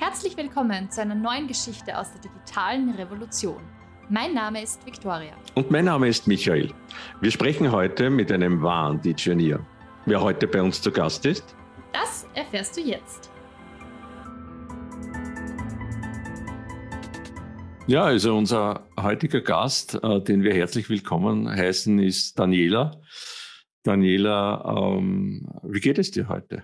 Herzlich willkommen zu einer neuen Geschichte aus der digitalen Revolution. Mein Name ist Viktoria. Und mein Name ist Michael. Wir sprechen heute mit einem wahren Digenier. Wer heute bei uns zu Gast ist? Das erfährst du jetzt. Ja, also unser heutiger Gast, äh, den wir herzlich willkommen heißen, ist Daniela. Daniela, ähm, wie geht es dir heute?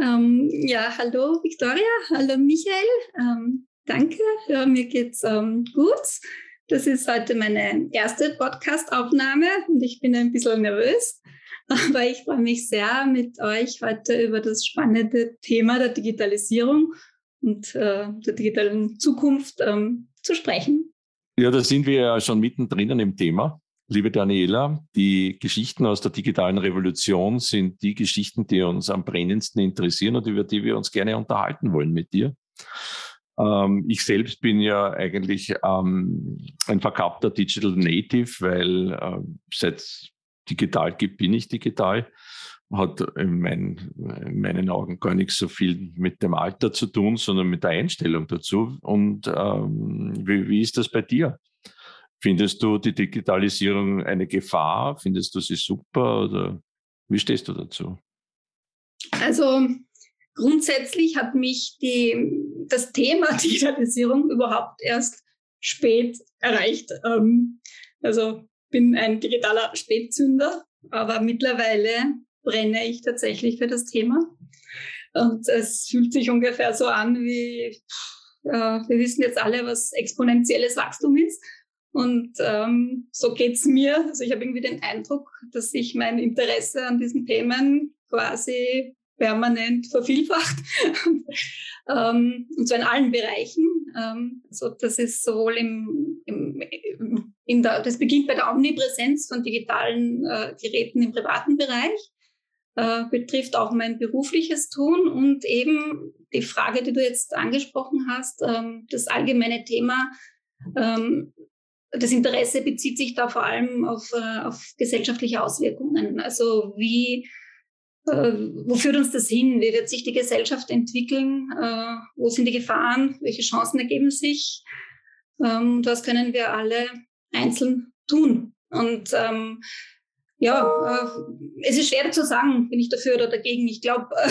Ähm, ja, hallo Victoria, hallo Michael. Ähm, danke, ja, mir geht's ähm, gut. Das ist heute meine erste Podcast-Aufnahme und ich bin ein bisschen nervös, aber ich freue mich sehr, mit euch heute über das spannende Thema der Digitalisierung und äh, der digitalen Zukunft ähm, zu sprechen. Ja, da sind wir ja schon mittendrin im Thema. Liebe Daniela, die Geschichten aus der digitalen Revolution sind die Geschichten, die uns am brennendsten interessieren und über die wir uns gerne unterhalten wollen mit dir. Ähm, ich selbst bin ja eigentlich ähm, ein verkappter Digital Native, weil äh, seit digital gibt, bin ich digital. Hat in, mein, in, meinen Augen gar nicht so viel mit dem Alter zu tun, sondern mit der Einstellung dazu. Und ähm, wie, wie ist das bei dir? Findest du die Digitalisierung eine Gefahr? Findest du sie super oder wie stehst du dazu? Also grundsätzlich hat mich die, das Thema Digitalisierung überhaupt erst spät erreicht. Ähm, also bin ein digitaler Spätzünder, aber mittlerweile brenne ich tatsächlich für das Thema. Und es fühlt sich ungefähr so an wie, wir wissen jetzt alle, was exponentielles Wachstum ist. Und ähm, so geht's mir. Also ich habe irgendwie den Eindruck, dass sich mein Interesse an diesen Themen quasi permanent vervielfacht. ähm, und zwar in allen Bereichen. Ähm, also das ist sowohl im, im in der, das beginnt bei der Omnipräsenz von digitalen äh, Geräten im privaten Bereich, äh, betrifft auch mein berufliches Tun und eben die Frage, die du jetzt angesprochen hast, ähm, das allgemeine Thema ähm, das Interesse bezieht sich da vor allem auf, äh, auf gesellschaftliche Auswirkungen. Also wie, äh, wo führt uns das hin? Wie wird sich die Gesellschaft entwickeln? Äh, wo sind die Gefahren? Welche Chancen ergeben sich? Ähm, was können wir alle einzeln tun? Und ähm, ja, äh, es ist schwer zu sagen, bin ich dafür oder dagegen. Ich glaube, äh,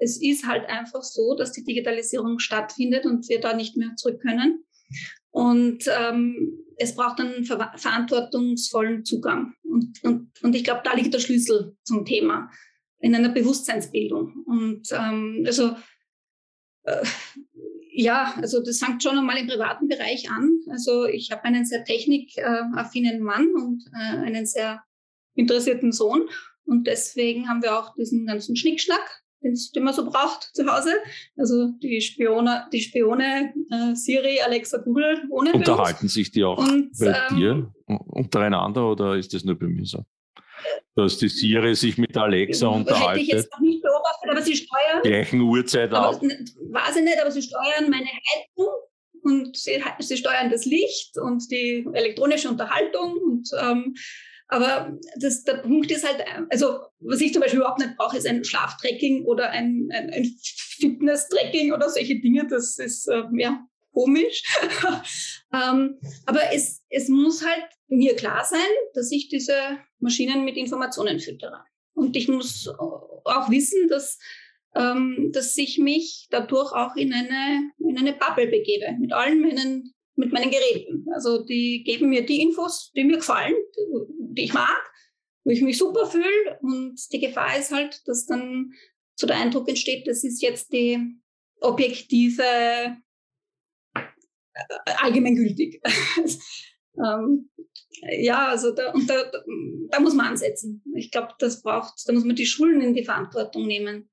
es ist halt einfach so, dass die Digitalisierung stattfindet und wir da nicht mehr zurück können. Und ähm, es braucht einen ver verantwortungsvollen Zugang. Und, und, und ich glaube, da liegt der Schlüssel zum Thema in einer Bewusstseinsbildung. Und ähm, also äh, ja, also das fängt schon einmal im privaten Bereich an. Also ich habe einen sehr technikaffinen Mann und äh, einen sehr interessierten Sohn. Und deswegen haben wir auch diesen ganzen Schnickschnack den man so braucht zu Hause. Also die Spione, die Spione äh, Siri, Alexa, Google wohnen Unterhalten sich die auch Und, bei ähm, dir untereinander oder ist das nur bei mir so? Dass die Siri sich mit Alexa unterhalten. Hätte ich jetzt noch nicht beobachtet, aber sie steuern. Gleichen Uhrzeit auch. Weiß ich nicht, aber sie steuern meine Heizung und sie, sie steuern das Licht und die elektronische Unterhaltung und ähm, aber das, der Punkt ist halt, also was ich zum Beispiel überhaupt nicht brauche, ist ein Schlaftracking oder ein, ein, ein Fitness-Tracking oder solche Dinge. Das ist äh, ja komisch. ähm, aber es, es muss halt mir klar sein, dass ich diese Maschinen mit Informationen füttere. Und ich muss auch wissen, dass, ähm, dass ich mich dadurch auch in eine, in eine Bubble begebe, mit allen meinen mit meinen Geräten. Also die geben mir die Infos, die mir gefallen, die ich mag, wo ich mich super fühle. Und die Gefahr ist halt, dass dann so der Eindruck entsteht, das ist jetzt die objektive, äh, allgemeingültig. ähm, ja, also da, und da, da muss man ansetzen. Ich glaube, das braucht, da muss man die Schulen in die Verantwortung nehmen.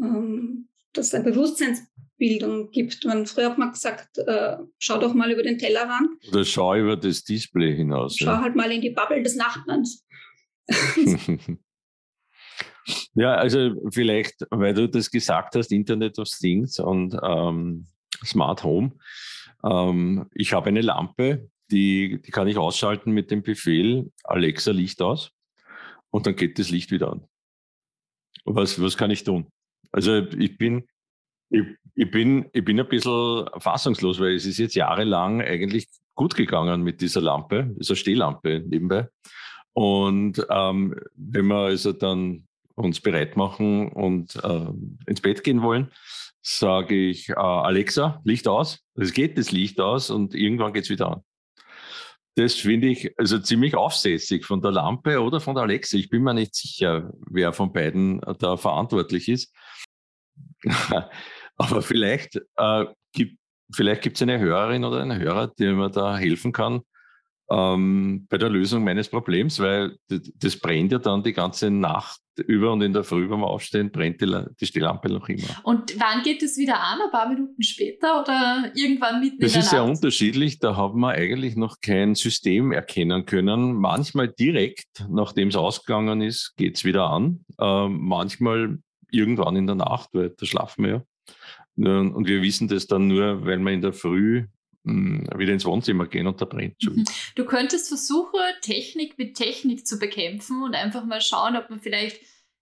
Ähm, dass ein Bewusstseins Bildung gibt. Man, früher hat man gesagt, äh, schau doch mal über den Tellerrand. Oder schau über das Display hinaus. Schau ja. halt mal in die Bubble des Nachbarns. ja, also vielleicht, weil du das gesagt hast, Internet of Things und ähm, Smart Home. Ähm, ich habe eine Lampe, die, die kann ich ausschalten mit dem Befehl Alexa Licht aus und dann geht das Licht wieder an. Was, was kann ich tun? Also ich bin Ich, ich, bin, ich bin ein bisschen fassungslos, weil es ist jetzt jahrelang eigentlich gut gegangen mit dieser Lampe, dieser Stehlampe nebenbei. Und ähm, wenn wir also dann uns bereit machen und äh, ins Bett gehen wollen, sage ich, äh, Alexa, Licht aus. Es geht das Licht aus und irgendwann geht es wieder an. Das finde ich also ziemlich aufsässig von der Lampe oder von der Alexa. Ich bin mir nicht sicher, wer von beiden da verantwortlich ist. Aber vielleicht äh, gibt vielleicht gibt es eine Hörerin oder einen Hörer, der mir da helfen kann ähm, bei der Lösung meines Problems, weil das brennt ja dann die ganze Nacht über und in der Früh, wenn wir aufstehen, brennt die, die Stehlampe noch immer. Und wann geht es wieder an? Ein paar Minuten später oder irgendwann mitten das in der Nacht? Das ist sehr unterschiedlich. Da haben wir eigentlich noch kein System erkennen können. Manchmal direkt, nachdem es ausgegangen ist, geht es wieder an. Ähm, manchmal irgendwann in der Nacht, weil da schlafen wir ja. Und wir wissen das dann nur, weil wir in der Früh hm, wieder ins Wohnzimmer gehen und da brennt schon. Mhm. Du könntest versuchen, Technik mit Technik zu bekämpfen und einfach mal schauen, ob man vielleicht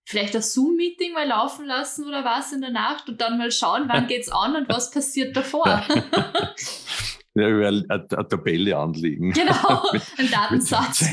vielleicht das Zoom-Meeting mal laufen lassen oder was in der Nacht und dann mal schauen, wann geht es an und was passiert davor. Ja, über eine, eine Tabelle anlegen. Genau, ein Datensatz.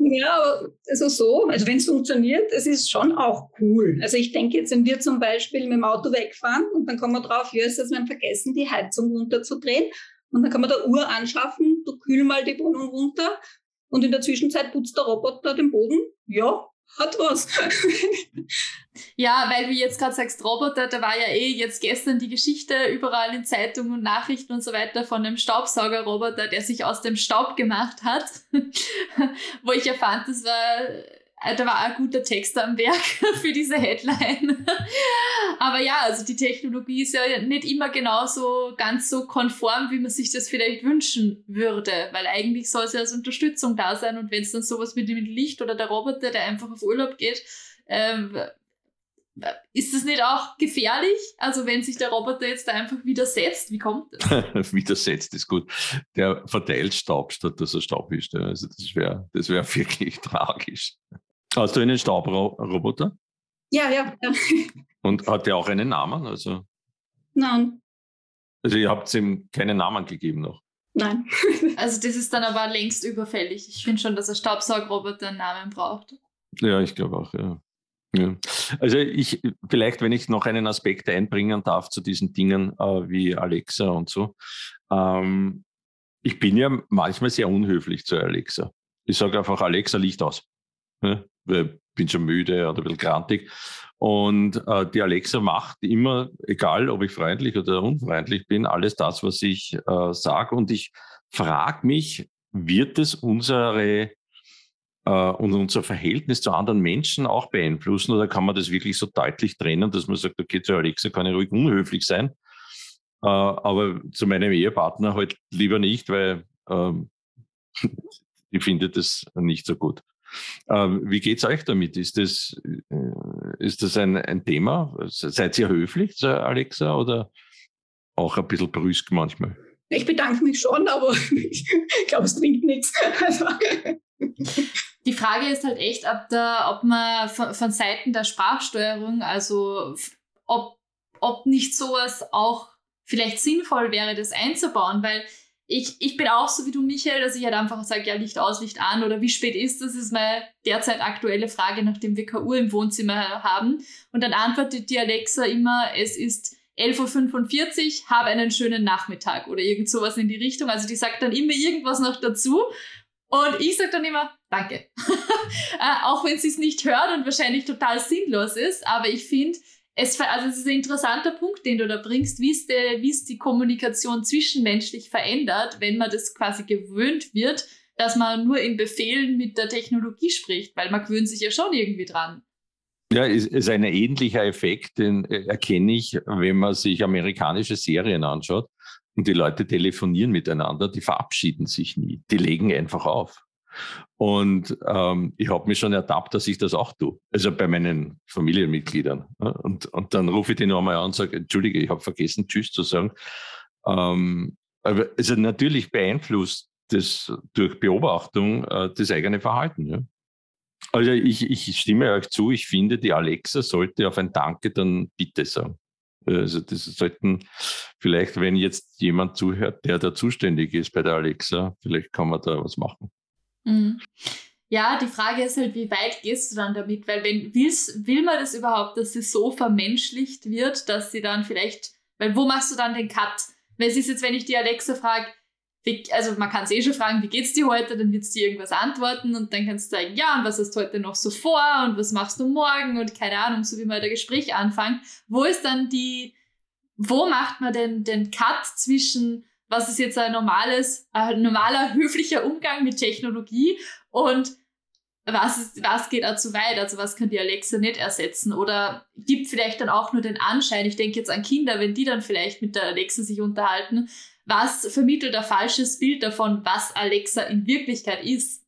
Ja, also so, also wenn es funktioniert, es ist schon auch cool. Also ich denke jetzt, wenn wir zum Beispiel mit dem Auto wegfahren und dann kommen wir drauf, ja, ist das, wir haben vergessen, die Heizung runterzudrehen und dann kann man da Uhr anschaffen, du kühl mal die Wohnung runter und in der Zwischenzeit putzt der Roboter den Boden. Ja, hat was. ja, weil du jetzt gerade sagst, Roboter, da war ja eh jetzt gestern die Geschichte überall in Zeitungen und Nachrichten und so weiter von einem Staubsaugerroboter, der sich aus dem Staub gemacht hat. Wo ich ja fand, das war da war ein guter Text am Werk für diese Headline. Aber ja, also die Technologie ist ja nicht immer genauso ganz so konform, wie man sich das vielleicht wünschen würde, weil eigentlich soll es ja als Unterstützung da sein und wenn es dann sowas mit dem Licht oder der Roboter, der einfach auf Urlaub geht, ähm, ist das nicht auch gefährlich? Also wenn sich der Roboter jetzt da einfach widersetzt, wie kommt das? widersetzt ist gut. Der verteilt Staub, statt dass er Staub ist. Also das wäre das wär wirklich tragisch. Hast du einen Staubroboter? Ja, ja, ja. Und hat der auch einen Namen? Also, Nein. Also ihr habt ihm keinen Namen gegeben noch? Nein. also das ist dann aber längst überfällig. Ich finde schon, dass ein Staubsaugroboter einen Namen braucht. Ja, ich glaube auch, ja. ja. Also ich, vielleicht, wenn ich noch einen Aspekt einbringen darf zu diesen Dingen äh, wie Alexa und so. Ähm, ich bin ja manchmal sehr unhöflich zu Alexa. Ich sage einfach, Alexa, Licht aus. Ja? Bin schon müde oder ein bisschen krantig. Und äh, die Alexa macht immer, egal ob ich freundlich oder unfreundlich bin, alles das, was ich äh, sage. Und ich frage mich, wird es unsere äh, und unser Verhältnis zu anderen Menschen auch beeinflussen oder kann man das wirklich so deutlich trennen, dass man sagt, okay, zu Alexa kann ich ruhig unhöflich sein, äh, aber zu meinem Ehepartner halt lieber nicht, weil ähm, ich finde das nicht so gut. Ähm, wie geht es euch damit? Ist das, äh, ist das ein, ein Thema? Seid ihr höflich, Alexa, oder auch ein bisschen brüsk manchmal? Ich bedanke mich schon, aber ich glaube, es bringt nichts. Also. Die Frage ist halt echt, ob, da, ob man von, von Seiten der Sprachsteuerung, also ob, ob nicht sowas auch vielleicht sinnvoll wäre, das einzubauen, weil ich, ich bin auch so wie du, Michael, dass ich halt einfach sage, ja, Licht aus, Licht an oder wie spät ist das, ist meine derzeit aktuelle Frage, nachdem wir KU im Wohnzimmer haben. Und dann antwortet die Alexa immer, es ist 11.45 Uhr, habe einen schönen Nachmittag oder irgend sowas in die Richtung. Also die sagt dann immer irgendwas noch dazu. Und ich sage dann immer, danke. äh, auch wenn sie es nicht hört und wahrscheinlich total sinnlos ist, aber ich finde, es, also es ist ein interessanter Punkt, den du da bringst, wie es, der, wie es die Kommunikation zwischenmenschlich verändert, wenn man das quasi gewöhnt wird, dass man nur in Befehlen mit der Technologie spricht, weil man gewöhnt sich ja schon irgendwie dran. Ja, ist, ist ein ähnlicher Effekt, den erkenne ich, wenn man sich amerikanische Serien anschaut und die Leute telefonieren miteinander, die verabschieden sich nie, die legen einfach auf. Und ähm, ich habe mich schon ertappt, dass ich das auch tue. Also bei meinen Familienmitgliedern. Und, und dann rufe ich die nochmal an und sage, Entschuldige, ich habe vergessen, Tschüss zu sagen. Ähm, aber also natürlich beeinflusst das durch Beobachtung äh, das eigene Verhalten. Ja? Also ich, ich stimme euch zu, ich finde, die Alexa sollte auf ein Danke dann bitte sagen. Also das sollten vielleicht, wenn jetzt jemand zuhört, der da zuständig ist bei der Alexa, vielleicht kann man da was machen. Mhm. Ja, die Frage ist halt, wie weit gehst du dann damit? Weil wenn willst, will man das überhaupt, dass sie so vermenschlicht wird, dass sie dann vielleicht, weil wo machst du dann den Cut? Weil es ist jetzt, wenn ich die Alexa frage, also man kann es eh schon fragen, wie geht's dir heute, dann wird sie irgendwas antworten und dann kannst du sagen, ja, und was hast du heute noch so vor und was machst du morgen und keine Ahnung, so wie man das Gespräch anfängt. Wo ist dann die, wo macht man denn den Cut zwischen, was ist jetzt ein normales, ein normaler höflicher Umgang mit Technologie und was, ist, was geht da zu weit? Also was kann die Alexa nicht ersetzen? Oder gibt vielleicht dann auch nur den Anschein, ich denke jetzt an Kinder, wenn die dann vielleicht mit der Alexa sich unterhalten, was vermittelt ein falsches Bild davon, was Alexa in Wirklichkeit ist?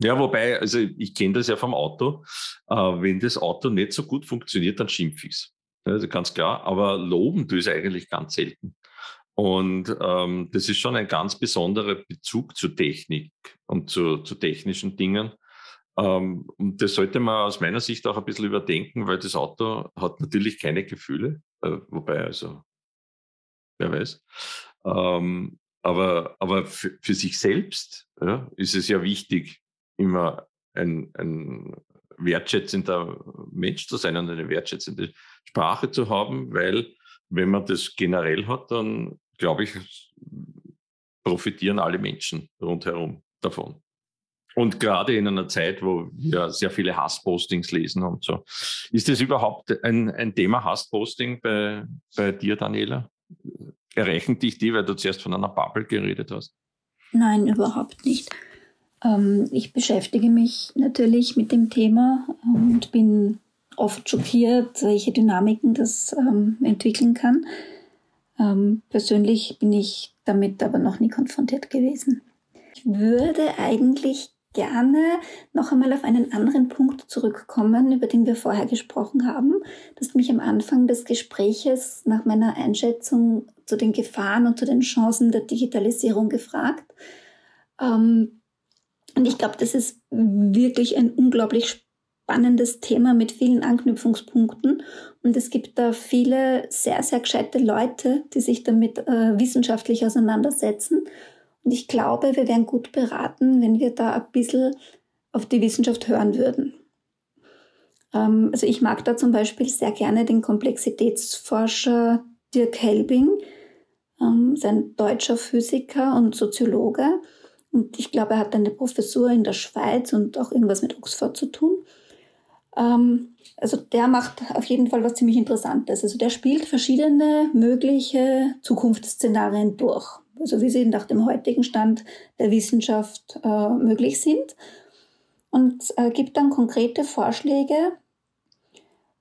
Ja, wobei, also ich kenne das ja vom Auto. Äh, wenn das Auto nicht so gut funktioniert, dann schimpf ich es. Also ganz klar. Aber loben tue ich eigentlich ganz selten. Und ähm, das ist schon ein ganz besonderer Bezug zur Technik und zu, zu technischen Dingen. Ähm, und das sollte man aus meiner Sicht auch ein bisschen überdenken, weil das Auto hat natürlich keine Gefühle. Äh, wobei, also, wer weiß. Ähm, aber aber für, für sich selbst ja, ist es ja wichtig, immer ein, ein wertschätzender Mensch zu sein und eine wertschätzende Sprache zu haben, weil wenn man das generell hat, dann glaube ich, profitieren alle Menschen rundherum davon. Und gerade in einer Zeit, wo wir sehr viele Hasspostings lesen und so. Ist das überhaupt ein, ein Thema Hassposting bei, bei dir, Daniela? Erreichen dich die, weil du zuerst von einer Bubble geredet hast? Nein, überhaupt nicht. Ähm, ich beschäftige mich natürlich mit dem Thema und bin oft schockiert, welche Dynamiken das ähm, entwickeln kann. Ähm, persönlich bin ich damit aber noch nie konfrontiert gewesen. Ich würde eigentlich gerne noch einmal auf einen anderen Punkt zurückkommen, über den wir vorher gesprochen haben. Du hast mich am Anfang des Gespräches nach meiner Einschätzung zu den Gefahren und zu den Chancen der Digitalisierung gefragt. Ähm, und ich glaube, das ist wirklich ein unglaublich spannendes Thema mit vielen Anknüpfungspunkten. Und es gibt da viele sehr, sehr gescheite Leute, die sich damit äh, wissenschaftlich auseinandersetzen. Und ich glaube, wir wären gut beraten, wenn wir da ein bisschen auf die Wissenschaft hören würden. Ähm, also ich mag da zum Beispiel sehr gerne den Komplexitätsforscher Dirk Helbing, ähm, sein deutscher Physiker und Soziologe. Und ich glaube, er hat eine Professur in der Schweiz und auch irgendwas mit Oxford zu tun. Ähm, also der macht auf jeden Fall was ziemlich Interessantes. Also der spielt verschiedene mögliche Zukunftsszenarien durch, also wie sie nach dem heutigen Stand der Wissenschaft äh, möglich sind und äh, gibt dann konkrete Vorschläge,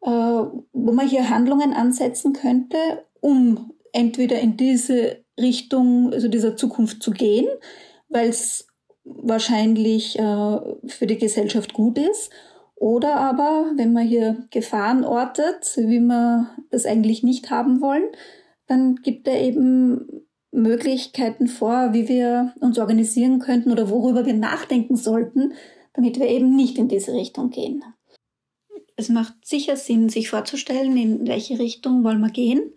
äh, wo man hier Handlungen ansetzen könnte, um entweder in diese Richtung, also dieser Zukunft zu gehen, weil es wahrscheinlich äh, für die Gesellschaft gut ist, oder aber, wenn man hier Gefahren ortet, wie wir das eigentlich nicht haben wollen, dann gibt er eben Möglichkeiten vor, wie wir uns organisieren könnten oder worüber wir nachdenken sollten, damit wir eben nicht in diese Richtung gehen. Es macht sicher Sinn, sich vorzustellen, in welche Richtung wollen wir gehen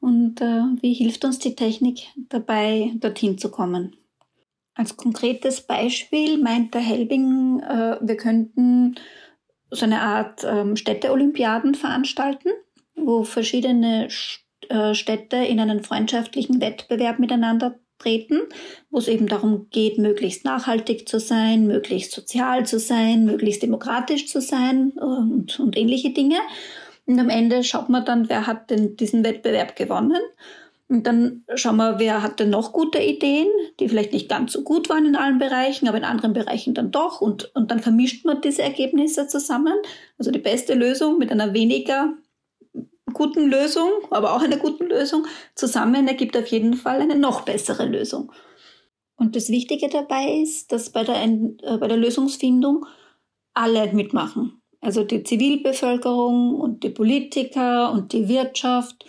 und äh, wie hilft uns die Technik dabei, dorthin zu kommen. Als konkretes Beispiel meint der Helbing, äh, wir könnten so eine Art ähm, Städteolympiaden veranstalten, wo verschiedene äh, Städte in einen freundschaftlichen Wettbewerb miteinander treten, wo es eben darum geht, möglichst nachhaltig zu sein, möglichst sozial zu sein, möglichst demokratisch zu sein äh, und, und ähnliche Dinge. Und am Ende schaut man dann, wer hat denn diesen Wettbewerb gewonnen. Und dann schauen wir, wer hatte noch gute Ideen, die vielleicht nicht ganz so gut waren in allen Bereichen, aber in anderen Bereichen dann doch. Und, und dann vermischt man diese Ergebnisse zusammen. Also die beste Lösung mit einer weniger guten Lösung, aber auch einer guten Lösung zusammen ergibt auf jeden Fall eine noch bessere Lösung. Und das Wichtige dabei ist, dass bei der, äh, bei der Lösungsfindung alle mitmachen. Also die Zivilbevölkerung und die Politiker und die Wirtschaft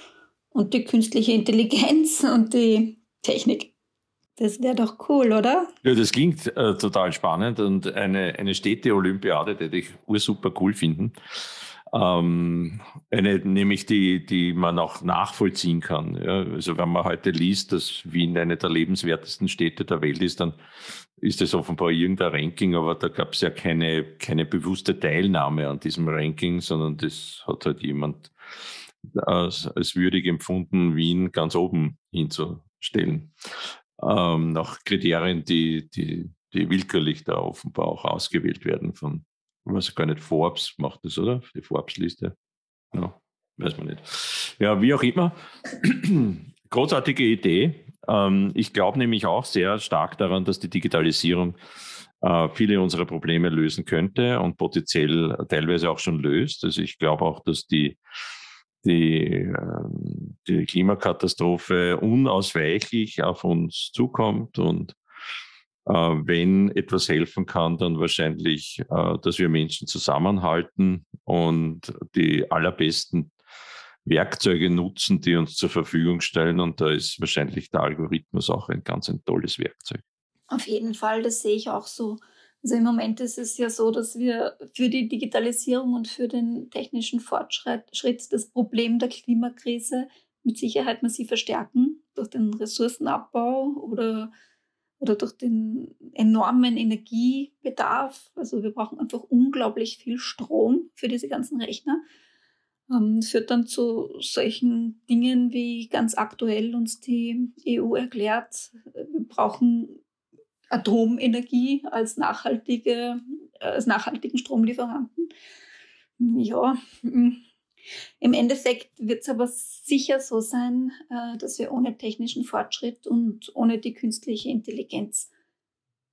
und die künstliche Intelligenz und die Technik. Das wäre doch cool, oder? Ja, das klingt äh, total spannend und eine, eine Städte-Olympiade, die ich ursuper cool finden. Ähm, eine, nämlich die, die man auch nachvollziehen kann. Ja, also wenn man heute liest, dass Wien eine der lebenswertesten Städte der Welt ist, dann ist das offenbar irgendein Ranking, aber da gab es ja keine, keine bewusste Teilnahme an diesem Ranking, sondern das hat halt jemand als, als würdig empfunden, Wien ganz oben hinzustellen. Ähm, nach Kriterien, die, die, die willkürlich da offenbar auch ausgewählt werden von ich weiß gar nicht, Forbes macht das, oder? Die Forbes-Liste. Ja, weiß man nicht. Ja, wie auch immer. Großartige Idee. Ähm, ich glaube nämlich auch sehr stark daran, dass die Digitalisierung äh, viele unserer Probleme lösen könnte und potenziell teilweise auch schon löst. Also ich glaube auch, dass die, die, ähm, die Klimakatastrophe unausweichlich auf uns zukommt und äh, wenn etwas helfen kann, dann wahrscheinlich, äh, dass wir Menschen zusammenhalten und die allerbesten Werkzeuge nutzen, die uns zur Verfügung stellen. Und da ist wahrscheinlich der Algorithmus auch ein ganz ein tolles Werkzeug. Auf jeden Fall, das sehe ich auch so. Also im Moment ist es ja so, dass wir für die Digitalisierung und für den technischen Fortschritt das Problem der Klimakrise mit Sicherheit massiv verstärken durch den Ressourcenabbau oder oder durch den enormen Energiebedarf. Also wir brauchen einfach unglaublich viel Strom für diese ganzen Rechner. Ähm, das führt dann zu solchen Dingen, wie ganz aktuell uns die EU erklärt, wir brauchen Atomenergie als nachhaltige, als nachhaltigen Stromlieferanten. Ja, im Endeffekt wird es aber sicher so sein, äh, dass wir ohne technischen Fortschritt und ohne die künstliche Intelligenz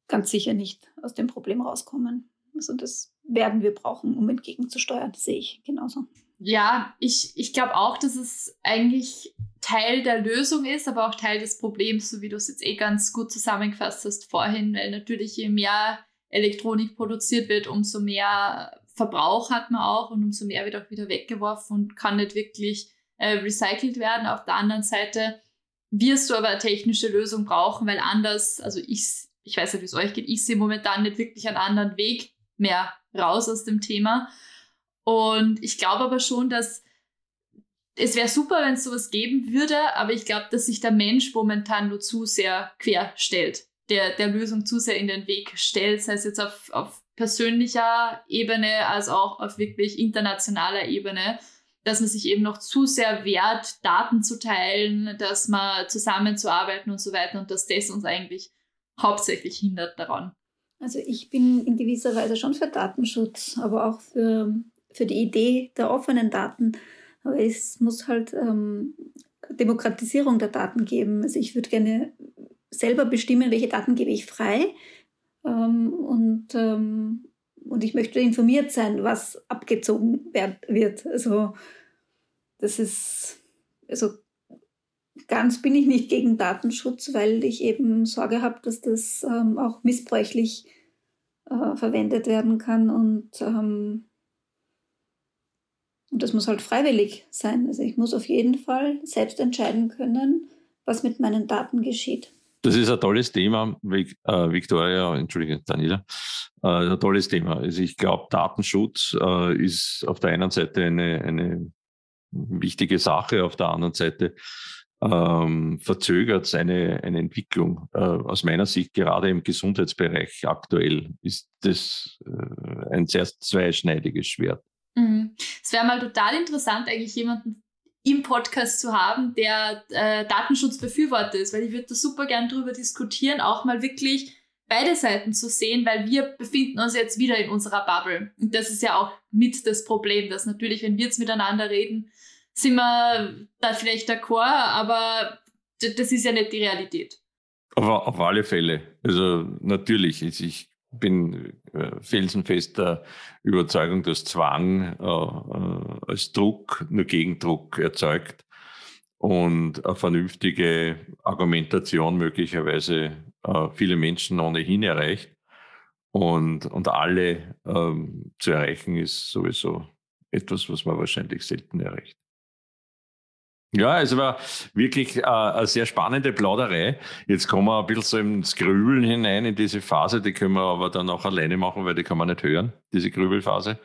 ganz sicher nicht aus dem Problem rauskommen. Also das werden wir brauchen, um entgegenzusteuern, das sehe ich genauso. Ja, ich, ich glaube auch, dass es eigentlich Teil der Lösung ist, aber auch Teil des Problems, so wie du es jetzt eh ganz gut zusammengefasst hast vorhin, weil natürlich je mehr Elektronik produziert wird, umso mehr Verbrauch hat man auch und umso mehr wird auch wieder weggeworfen und kann nicht wirklich äh, recycelt werden. Auf der anderen Seite wirst du aber eine technische Lösung brauchen, weil anders, also ich, ich weiß nicht, wie es euch geht, ich sehe momentan nicht wirklich einen anderen Weg mehr raus aus dem Thema. Und ich glaube aber schon, dass es wäre super, wenn es sowas geben würde, aber ich glaube, dass sich der Mensch momentan nur zu sehr quer stellt, der, der Lösung zu sehr in den Weg stellt, sei es jetzt auf, auf persönlicher Ebene als auch auf wirklich internationaler Ebene, dass man sich eben noch zu sehr wehrt, Daten zu teilen, dass man zusammenzuarbeiten und so weiter und dass das uns eigentlich hauptsächlich hindert daran. Also ich bin in gewisser Weise schon für Datenschutz, aber auch für, für die Idee der offenen Daten. Aber es muss halt ähm, Demokratisierung der Daten geben. Also ich würde gerne selber bestimmen, welche Daten gebe ich frei ähm, und, ähm, und ich möchte informiert sein, was abgezogen wird. Also das ist, also ganz bin ich nicht gegen Datenschutz, weil ich eben Sorge habe, dass das ähm, auch missbräuchlich äh, verwendet werden kann und, ähm, und das muss halt freiwillig sein. Also ich muss auf jeden Fall selbst entscheiden können, was mit meinen Daten geschieht. Das ist ein tolles Thema, äh, Victoria, entschuldige, Daniela, äh, ein tolles Thema. Also ich glaube, Datenschutz äh, ist auf der einen Seite eine, eine wichtige Sache, auf der anderen Seite ähm, verzögert seine eine Entwicklung. Äh, aus meiner Sicht, gerade im Gesundheitsbereich aktuell, ist das äh, ein sehr zweischneidiges Schwert. Es wäre mal total interessant, eigentlich jemanden im Podcast zu haben, der äh, Datenschutzbefürworter ist, weil ich würde da super gern drüber diskutieren, auch mal wirklich beide Seiten zu sehen, weil wir befinden uns jetzt wieder in unserer Bubble. Und das ist ja auch mit das Problem, dass natürlich, wenn wir jetzt miteinander reden, sind wir da vielleicht d'accord, aber das ist ja nicht die Realität. Aber auf alle Fälle. Also natürlich, ich bin äh, felsenfester Überzeugung, dass Zwang äh, äh, als Druck nur Gegendruck erzeugt und eine vernünftige Argumentation möglicherweise äh, viele Menschen ohnehin erreicht. Und, und alle ähm, zu erreichen ist sowieso etwas, was man wahrscheinlich selten erreicht. Ja, es war wirklich äh, eine sehr spannende Plauderei. Jetzt kommen wir ein bisschen so ins Grübeln hinein in diese Phase, die können wir aber dann auch alleine machen, weil die kann man nicht hören, diese Grübelphase.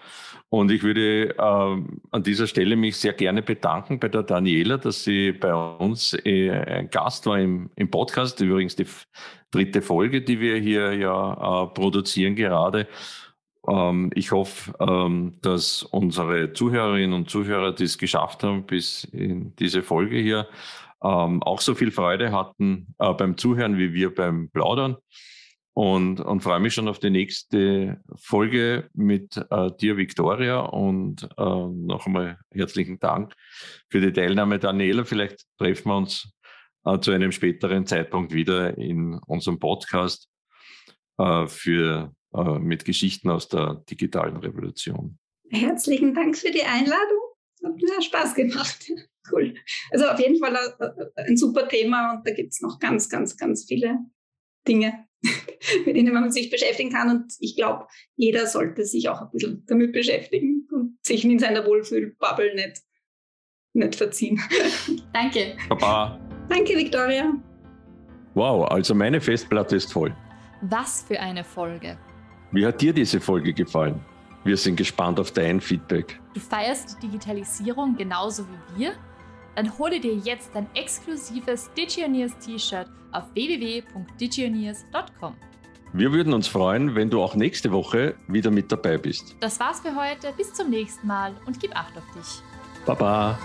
Und ich würde äh, an dieser Stelle mich sehr gerne bedanken bei der Daniela, dass sie bei uns äh, ein Gast war im, im Podcast, übrigens die dritte Folge, die wir hier ja äh, produzieren gerade. Ähm, ich hoffe, ähm, dass unsere Zuhörerinnen und Zuhörer, die es geschafft haben, bis in diese Folge hier, ähm, auch so viel Freude hatten äh, beim Zuhören wie wir beim Plaudern. Und, und freue mich schon auf die nächste Folge mit äh, dir, Victoria. Und äh, noch einmal herzlichen Dank für die Teilnahme, Daniela. Vielleicht treffen wir uns zu einem späteren Zeitpunkt wieder in unserem Podcast für äh, mit Geschichten aus der digitalen Revolution. Herzlichen Dank für die Einladung. Hat mir Spaß gemacht. Cool. Also auf jeden Fall ein super Thema und da gibt es noch ganz, ganz, ganz viele Dinge, mit denen man sich beschäftigen kann. Und ich glaube, jeder sollte sich auch ein bisschen damit beschäftigen und sich in seiner Wohlfühlbubble nicht, nicht verziehen. Danke. Baba. Danke, Victoria. Wow, also meine Festplatte ist voll. Was für eine Folge. Wie hat dir diese Folge gefallen? Wir sind gespannt auf dein Feedback. Du feierst die Digitalisierung genauso wie wir? Dann hole dir jetzt dein exklusives Digioneers T-Shirt auf www.digioneers.com. Wir würden uns freuen, wenn du auch nächste Woche wieder mit dabei bist. Das war's für heute. Bis zum nächsten Mal und gib Acht auf dich. Baba.